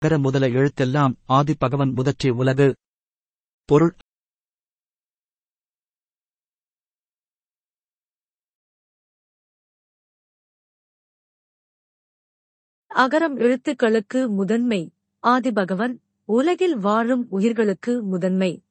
அகர முதல எழுத்தெல்லாம் ஆதிபகவன் முதற்றி உலகு. பொருள். அகரம் எழுத்துக்களுக்கு முதன்மை ஆதிபகவன் உலகில் வாழும் உயிர்களுக்கு முதன்மை.